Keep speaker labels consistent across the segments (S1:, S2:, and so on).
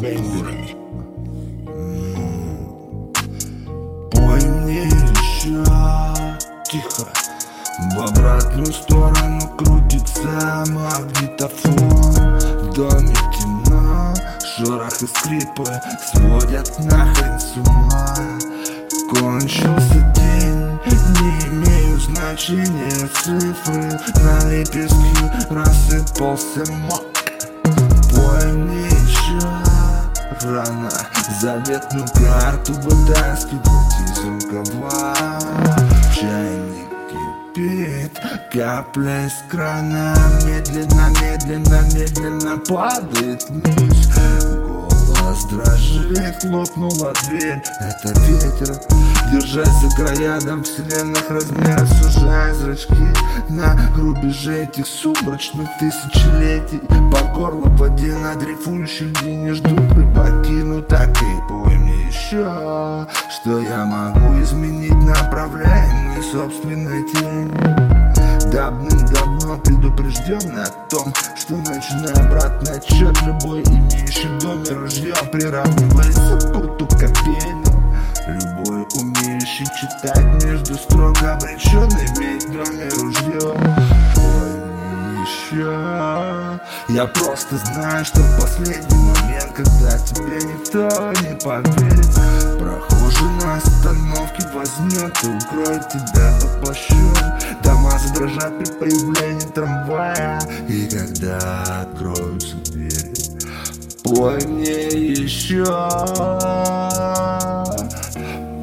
S1: Бэйби. Пой мне еще а, тихо. В обратную сторону крутится магнитофон В доме темно, шорох и скрипы сводят нахрен с ума Кончился день, не имею значения цифры. На лепестке рассыпался мок Пой мне еще рано Заветную карту вытаскивать из рукава Чайник кипит, капля из крана. Медленно, медленно, медленно падает вниз дрожит, хлопнула дверь. Это ветер, держась за края вселенных размеров Сужая зрачки на рубеже этих сумрачных тысячелетий. По горло в воде на дрейфующей льдине ждут рыбаки Ну так и пойми еще, что я могу изменить направляемый собственной тени Давным-давно предупрежденный о том, что начиная обратный отчет Любой имеющий доме ружье приравнивается к путу копейным. Любой умеющий читать между строк обречен иметь в доме ружье. Я просто знаю, что в последний момент, когда тебе никто не поверит Прохожий на остановке возьмет и укроет тебя под плащом Дома задрожат при появлении трамвая. И когда откроются двери Пой мне еще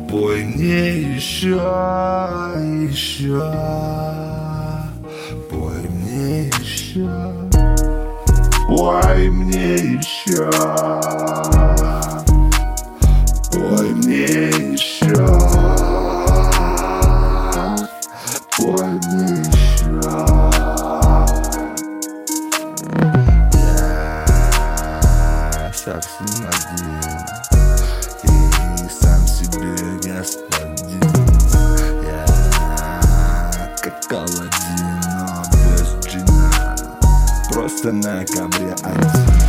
S1: Пой мне еще, еще Пой мне еще Пой мне еще еще Пой мне еще Я совсем один И сам себе господин Я как Аладдин, без джина Просто на ковре один